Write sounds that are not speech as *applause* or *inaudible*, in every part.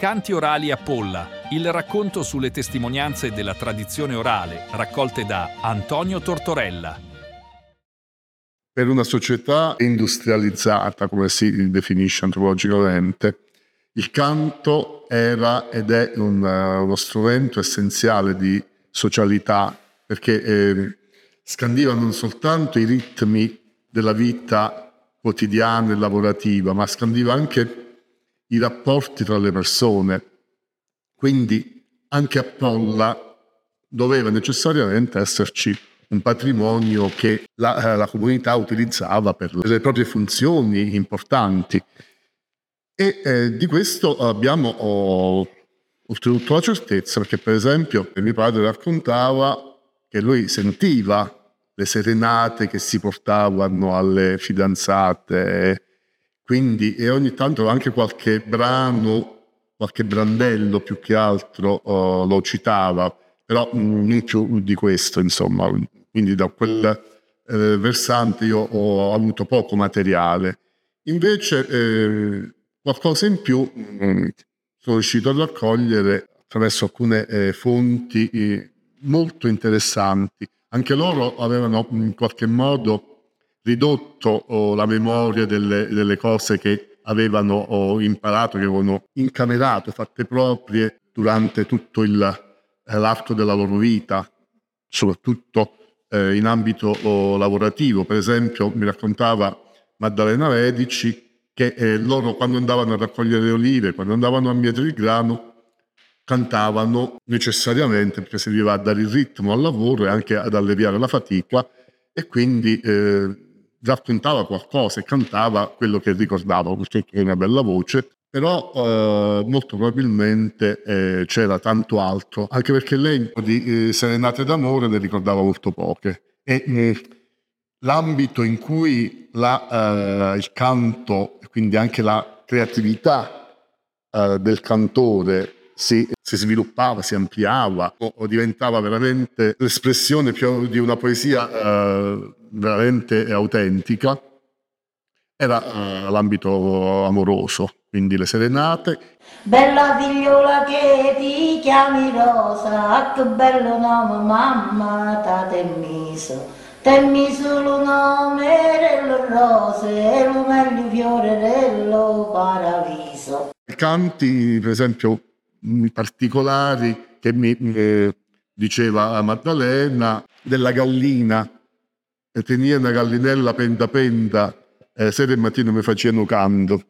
Canti orali a Polla, il racconto sulle testimonianze della tradizione orale raccolte da Antonio Tortorella. Per una società industrializzata, come si definisce antropologicamente, il canto era ed è un, uno strumento essenziale di socialità perché eh, scandiva non soltanto i ritmi della vita quotidiana e lavorativa, ma scandiva anche i rapporti tra le persone. Quindi anche a Polla doveva necessariamente esserci un patrimonio che la, eh, la comunità utilizzava per le proprie funzioni importanti. E eh, di questo abbiamo oh, ottenuto la certezza perché per esempio mio padre raccontava che lui sentiva le serenate che si portavano alle fidanzate quindi, e ogni tanto anche qualche brano, qualche brandello più che altro oh, lo citava, però mm, non più di questo, insomma. Quindi da quel eh, versante io ho avuto poco materiale. Invece eh, qualcosa in più mh, mm, sono riuscito a raccogliere attraverso alcune eh, fonti eh, molto interessanti. Anche loro avevano in qualche modo ridotto oh, la memoria delle, delle, cose che avevano oh, imparato, che avevano incamerato, fatte proprie durante tutto il, eh, l'arco della loro vita, soprattutto eh, in ambito oh, lavorativo. Per esempio, mi raccontava Maddalena Redici che eh, loro quando andavano a raccogliere le olive, quando andavano a mietere il grano, cantavano necessariamente perché serviva a dare il ritmo al lavoro e anche ad alleviare la fatica e quindi eh, raccontava qualcosa e cantava quello che ricordava, perché è una bella voce, però eh, molto probabilmente eh, c'era tanto altro, anche perché lei di eh, Serenate d'amore ne ricordava molto poche. E eh, l'ambito in cui la, eh, il canto, quindi anche la creatività eh, del cantore si, si, sviluppava, si ampliava o, o, diventava veramente l'espressione più di una poesia veramente autentica era uh, l'ambito amoroso, quindi le serenate. Bella figliola che ti chiami Rosa, che bello nome mamma t'ha messo. Temmi solo nome dello rose e lo meglio fiore dello paradiso. Canti, per esempio, particolari che mi eh, diceva Maddalena, della gallina e tenia una gallinella penta penta, eh, sera e mattino mi facevano canto.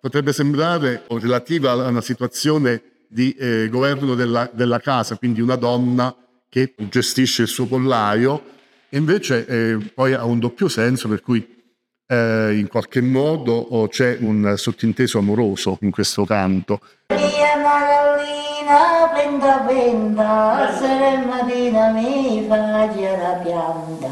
Potrebbe sembrare relativa a una situazione di eh, governo della, della, casa, quindi una donna che gestisce il suo pollaio, invece eh, poi ha un doppio senso per cui eh, in qualche modo oh, c'è un sottinteso amoroso in questo canto. Mia penta, sera e mattina mi faccia la pianta.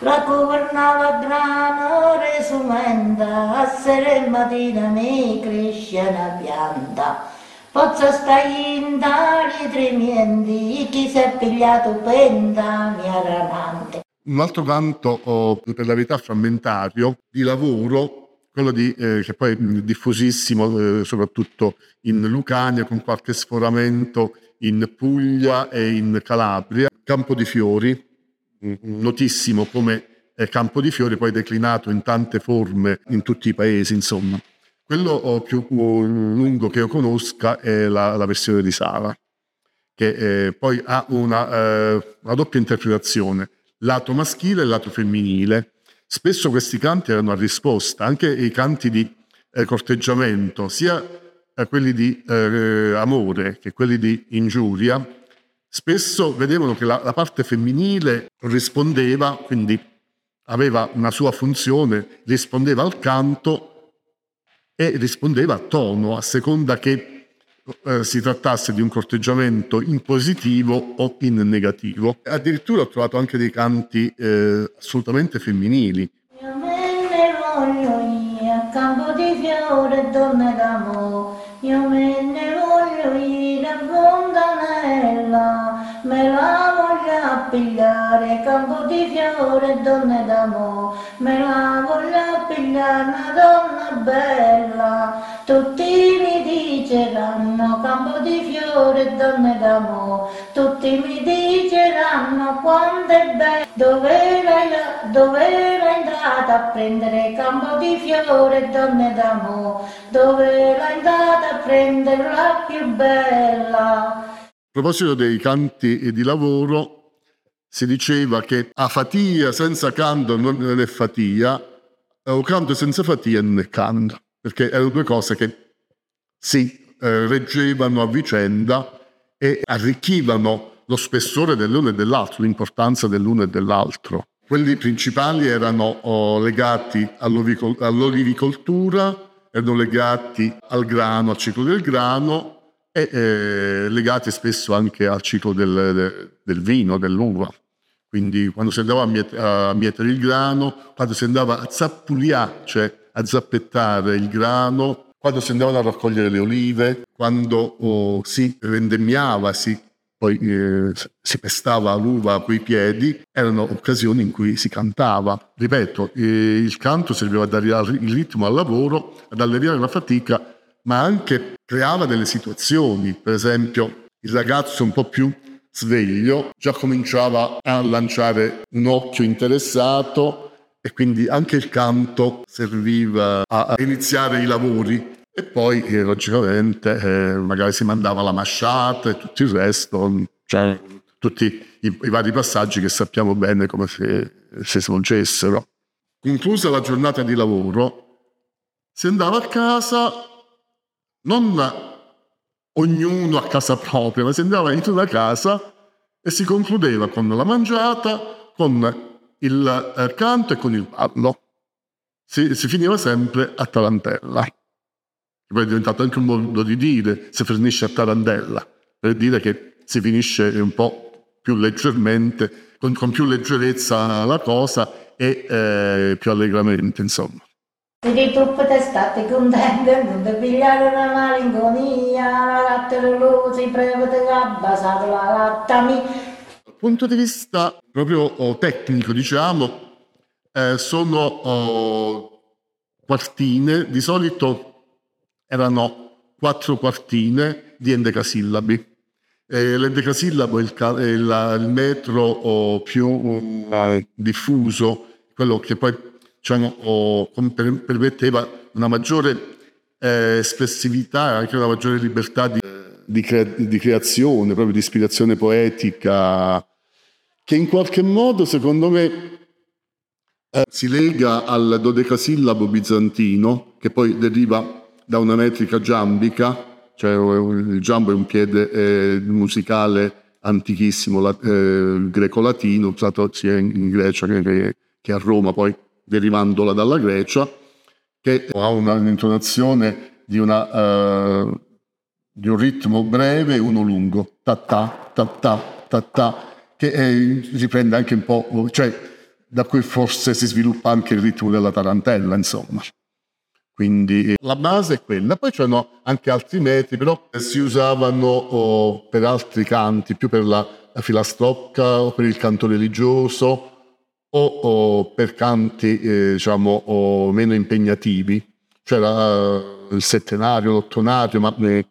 La governava grano resumenda, a sera mattina mi cresce una pianta. Pozza stai in tali tremiendi, chi si è pigliato penta mia ranante. Un altro canto, oh, per la verità frammentario, di lavoro, quello di, eh, che poi è diffusissimo eh, soprattutto in Lucania, con qualche sforamento in Puglia e in Calabria, Campo di Fiori, notissimo come campo di fiori, poi declinato in tante forme in tutti i paesi, insomma. Quello più lungo che io conosca è la, la versione di Sara, che eh, poi ha una, eh, una, doppia interpretazione, lato maschile e lato femminile. Spesso questi canti erano a risposta, anche i canti di eh, corteggiamento, sia eh, quelli di eh, amore che quelli di ingiuria, spesso vedevano che la, la parte femminile rispondeva, quindi aveva una sua funzione, rispondeva al canto e rispondeva a tono, a seconda che eh, si trattasse di un corteggiamento in positivo o in negativo. Addirittura ho trovato anche dei canti eh, assolutamente femminili. Io me ne voglio io, a campo di fiore, donne d'amore, io me ne voglio io, a fontanella, me la voglio pigliare, campo di fiore, donne d'amore, me la voglio pigliare, una donna bella, tutti dicono diceranno campo di fiori e donne d'amore, tutti mi diceranno quanto è bello, dove era, dove era andata a prendere campo di fiori e donne d'amore, dove era andata a prendere la più bella. A proposito dei canti di lavoro, si diceva che a fatia senza canto non è fatia, o canto senza fatia non è canto, perché erano due cose che si eh, reggevano a vicenda e arricchivano lo spessore dell'uno e dell'altro, l'importanza dell'uno e dell'altro. Quelli principali erano oh, legati all'olivicoltura, erano legati al grano, al ciclo del grano e eh, legati spesso anche al ciclo del, del vino, dell'uva. Quindi quando si andava a, miet- a mietere il grano, quando si andava a zappuliare, cioè a zappettare il grano, quando si andavano a raccogliere le olive, quando oh, si vendemmiava, si, poi eh, si pestava l'uva coi piedi, erano occasioni in cui si cantava. Ripeto, eh, il canto serviva a dare il ritmo al lavoro, ad alleviare la fatica, ma anche creava delle situazioni. Per esempio, il ragazzo un po' più sveglio già cominciava a lanciare un occhio interessato e quindi anche il canto serviva a iniziare i lavori e poi eh, logicamente eh, magari si mandava la masciata e tutto il resto, cioè tutti i, i vari passaggi che sappiamo bene come si, si svolgessero. Conclusa la giornata di lavoro, si andava a casa non ognuno a casa propria, ma si andava in una casa e si concludeva con la mangiata, con il eh, canto e con il ballo. Si, si finiva sempre a tarantella poi è diventato anche un modo di dire, si finisce a tarandella, per dire che si finisce un po' più leggermente, con, con più leggerezza la cosa e eh, più allegramente, insomma. Siete troppe testate contente, non ti pigliare una malinconia, la latte si prevede che basato la latta mi. Punto di vista proprio oh, tecnico, diciamo, eh, sono oh, quartine, di solito erano quattro quartine di endecasillabi. E l'endecasillabo è il, è il, il metro più uh, diffuso, quello che poi diciamo, oh, permetteva una maggiore eh, espressività e anche una maggiore libertà di, di, crea- di, creazione, proprio di ispirazione poetica, che in qualche modo, secondo me, eh, si lega al dodecasillabo bizantino, che poi deriva da una metrica giambica, cioè il giambo è un piede eh, musicale antichissimo, la, eh, greco-latino, usato sia in Grecia che, che, a Roma, poi derivandola dalla Grecia, che ha un'intonazione di, una, uh, di un ritmo breve e uno lungo, ta ta ta ta ta ta, che è, riprende anche un po', cioè da cui forse si sviluppa anche il ritmo della tarantella, insomma. Quindi la base è quella, poi c'erano anche altri metri, però si usavano oh, per altri canti, più per la, la filastrocca o per il canto religioso o, o per canti eh, diciamo meno impegnativi. C'era il settenario, l'ottonario, ma eh,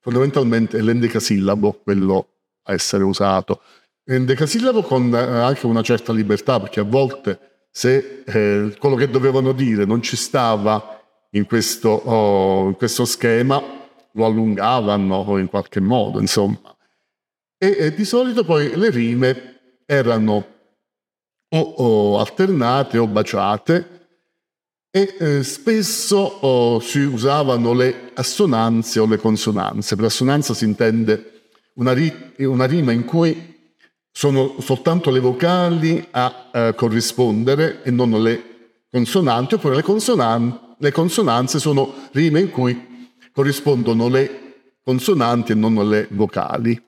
fondamentalmente è l'endecasillabo quello a essere usato. L'endecasillabo con eh, anche una certa libertà, perché a volte se eh, quello che dovevano dire non ci stava in questo, oh, in questo schema, lo allungavano in qualche modo, insomma. E, e di solito poi le rime erano o, o alternate o baciate e eh, spesso oh, si usavano le assonanze o le consonanze. Per assonanza si intende una, ri- una rima in cui sono soltanto le vocali a eh, corrispondere e non le consonanti, oppure le consonanti le consonanze sono rime in cui corrispondono le consonanti e non le vocali.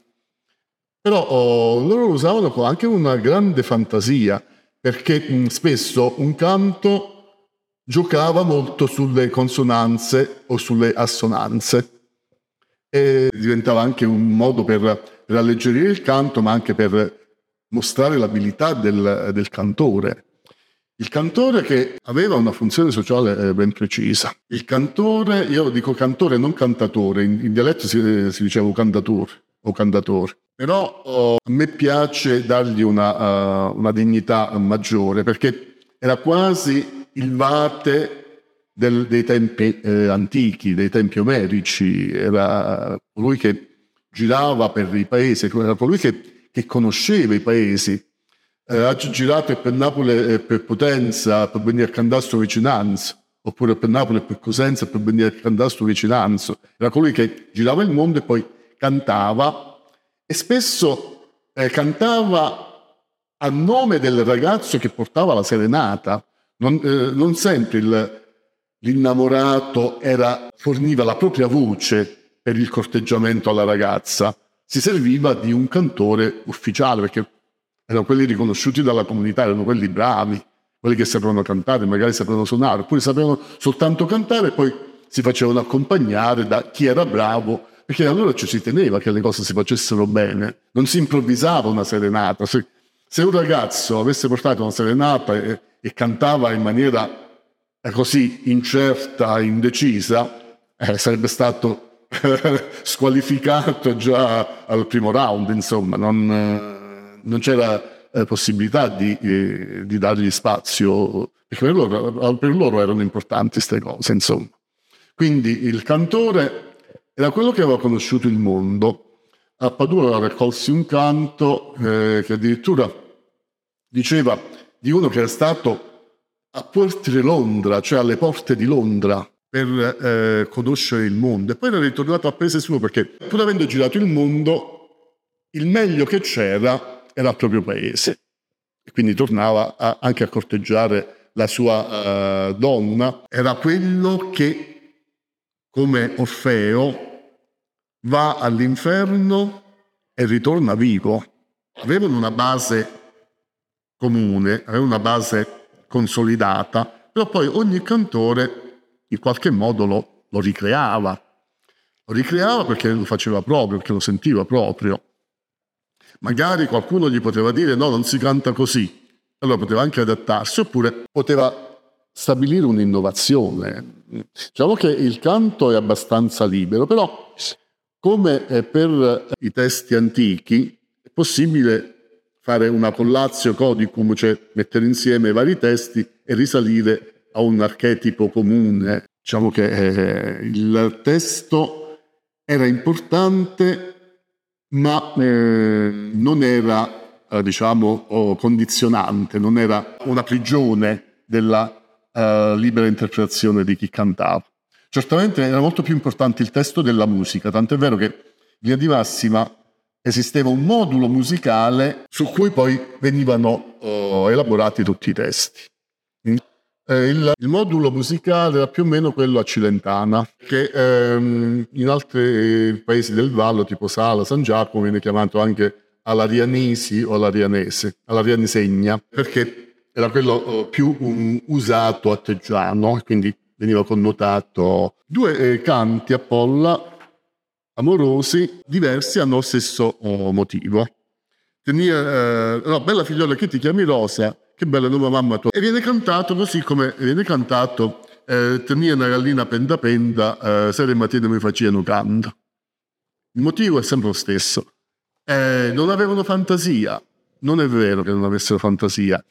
Però oh, loro usavano anche una grande fantasia, perché mh, spesso un canto giocava molto sulle consonanze o sulle assonanze e diventava anche un modo per, alleggerire il canto, ma anche per mostrare l'abilità del, del cantore. Il cantore che aveva una funzione sociale eh, ben precisa. Il cantore, io dico cantore, non cantatore, in, in dialetto si, si diceva cantatore o cantatore. Però oh, a me piace dargli una, uh, una, dignità maggiore perché era quasi il vate del, dei tempi eh, antichi, dei tempi omerici, era colui che girava per i paesi, era colui che, che conosceva i paesi, eh, ha girato per Napoli e per Potenza per venire a cantare sto vicinanza, oppure per Napoli e per Cosenza per venire a cantare sto vicinanza. Era colui che girava il mondo e poi cantava e spesso eh, cantava a nome del ragazzo che portava la serenata. Non, eh, non sempre il, l'innamorato era, forniva la propria voce per il corteggiamento alla ragazza, si serviva di un cantore ufficiale perché erano quelli riconosciuti dalla comunità, erano quelli bravi, quelli che sapevano cantare, magari sapevano suonare, oppure sapevano soltanto cantare e poi si facevano accompagnare da chi era bravo, perché allora ci si teneva che le cose si facessero bene, non si improvvisava una serenata. Se, se un ragazzo avesse portato una serenata e, e cantava in maniera eh, così incerta, indecisa, eh, sarebbe stato *laughs* squalificato già al primo round, insomma, non, eh, non c'era eh, possibilità di, eh, di, dargli spazio, perché per loro, per loro erano importanti queste cose, insomma. Quindi il cantore era quello che aveva conosciuto il mondo. A Padua raccolsi un canto eh, che addirittura diceva di uno che era stato a Puerto di Londra, cioè alle porte di Londra, per eh, conoscere il mondo. E poi era ritornato a paese suo perché, pur avendo girato il mondo, il meglio che c'era era il proprio paese. E quindi tornava a, anche a corteggiare la sua uh, donna. Era quello che, come Orfeo, va all'inferno e ritorna vivo. Avevano una base comune, avevano una base consolidata, però poi ogni cantore in qualche modo lo, lo ricreava. Lo ricreava perché lo faceva proprio, perché lo sentiva proprio. Magari qualcuno gli poteva dire no, non si canta così. Allora poteva anche adattarsi, oppure poteva stabilire un'innovazione. Diciamo che il canto è abbastanza libero, però come per i testi antichi è possibile fare una collazio codicum, cioè mettere insieme vari testi e risalire a un archetipo comune. Diciamo che eh, il testo era importante, ma eh, non era, eh, diciamo, condizionante, non era una prigione della eh, libera interpretazione di chi cantava. Certamente era molto più importante il testo della musica, tant'è vero che via di massima esisteva un modulo musicale su cui poi venivano oh, elaborati tutti i testi. Eh, il, il, modulo musicale era più o meno quello a Cilentana, che ehm, in altri paesi del Vallo, tipo Sala, San Giacomo, viene chiamato anche alarianesi o alarianese, alarianesegna, perché era quello oh, più um, usato a Teggiano, quindi veniva connotato. Due eh, canti a Polla amorosi, diversi, hanno lo stesso oh, motivo. Tenia, eh, no, bella figliola che ti chiami Rosa, che bella nuova mamma tua. E viene cantato così come viene cantato eh, Tenia una gallina penda penda, eh, sera e mattina mi facevano canto. Il motivo è sempre lo stesso. Eh, non avevano fantasia. Non è vero che non avessero fantasia.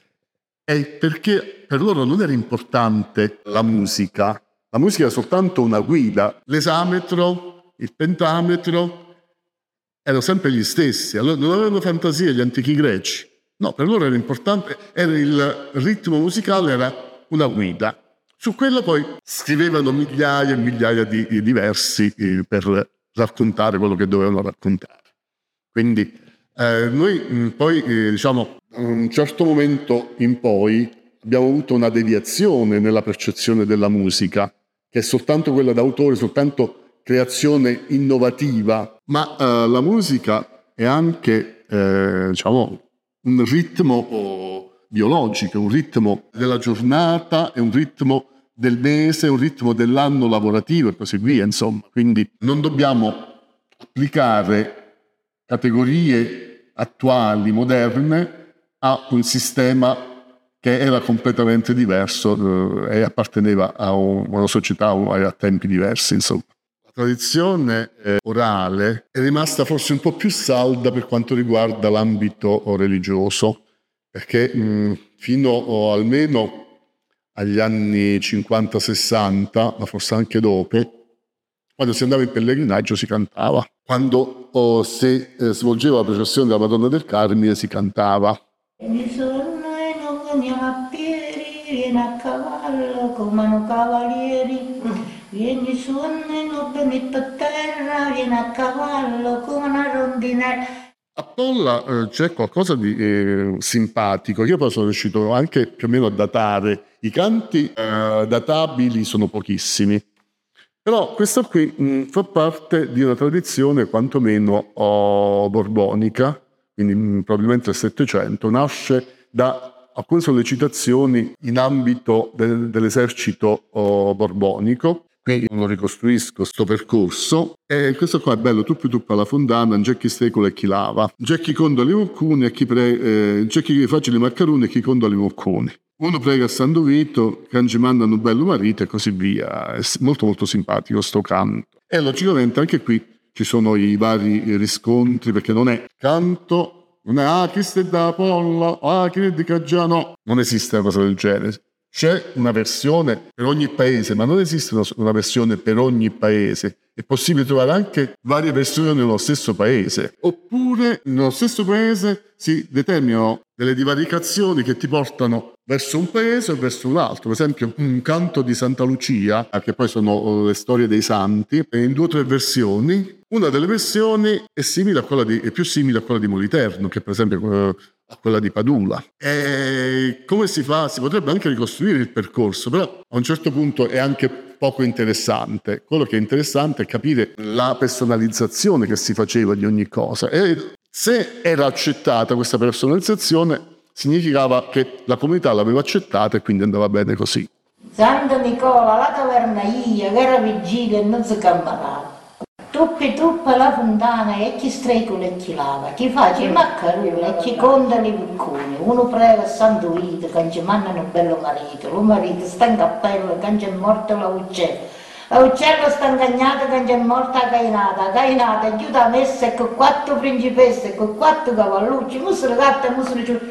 È perché per loro non era importante la musica. La musica era soltanto una guida. L'esametro, il pentametro, erano sempre gli stessi. Allora non avevano fantasia gli antichi greci. No, per loro era importante, era il ritmo musicale era una guida. Su quello poi scrivevano migliaia e migliaia di, di versi eh, per raccontare quello che dovevano raccontare. Quindi eh, noi mm, poi, eh, diciamo, da un certo momento in poi abbiamo avuto una deviazione nella percezione della musica, che è soltanto quella d'autore, soltanto creazione innovativa, ma eh, la musica è anche, eh, diciamo, un ritmo biologico, un ritmo della giornata, è un ritmo del mese, un ritmo dell'anno lavorativo e così via, insomma. Quindi non dobbiamo applicare categorie attuali, moderne, a un sistema che era completamente diverso eh, e apparteneva a, un, una società a tempi diversi, insomma. Tradizione eh, orale è rimasta forse un po' più salda per quanto riguarda l'ambito religioso, perché mh, fino o almeno agli anni 50-60, ma forse anche dopo, quando si andava in pellegrinaggio si cantava. Quando oh, si eh, svolgeva la processione della Madonna del Carmine si cantava. Vieni a piedi, vieni per terra, vieni a cavallo, come una rondinella. A Polla eh, c'è qualcosa di eh, simpatico. Io poi sono riuscito anche più o meno a datare. I canti eh, databili sono pochissimi. Però questo qui mh, fa parte di una tradizione quantomeno oh, borbonica, quindi mh, probabilmente il Settecento, nasce da alcune sollecitazioni in ambito de- dell'esercito oh, borbonico. Qui non lo ricostruisco questo percorso. E questo qua è bello, tu più tu alla fondana, c'è chi strecola e chi lava. C'è chi conda le moccune e chi, pre- eh, c'è chi faccia le maccarone e chi conda le moccone. Uno prega a San Dovito, che mandano un bello marito e così via. È molto molto simpatico sto canto. E logicamente anche qui ci sono i vari riscontri perché non è canto non è ah chi da polla, ah chi dica già no. Non esiste una cosa del genere. C'è una versione per ogni paese, ma non esiste una versione per ogni paese. È possibile trovare anche varie versioni nello stesso paese. Oppure nello stesso paese si determinano delle divaricazioni che ti portano verso un paese o verso un altro. Per esempio, un canto di Santa Lucia, che poi sono le storie dei santi, in due o tre versioni. Una delle versioni è, simile a quella di, è più simile a quella di Moliterno, che per esempio a quella di Padula. E come si fa? Si potrebbe anche ricostruire il percorso, però a un certo punto è anche poco interessante. Quello che è interessante è capire la personalizzazione che si faceva di ogni cosa. E se era accettata questa personalizzazione, significava che la comunità l'aveva accettata e quindi andava bene così. Santo Nicola, la taverna ia, che era vigilia e non si camminava. Truppe truppe la fontana e chi strecola e chi lava, chi fa i maccheroni e chi conta i picconi. Uno prega a Santo Vito che ci mandano bello marito, lo marito sta in cappello che è morto la uccello. L'uccello sta ingagnato che è morta Cainata, Cainata aiuta a messa con quattro principesse, con quattro cavallucci, musolo gatto e musolo ciurro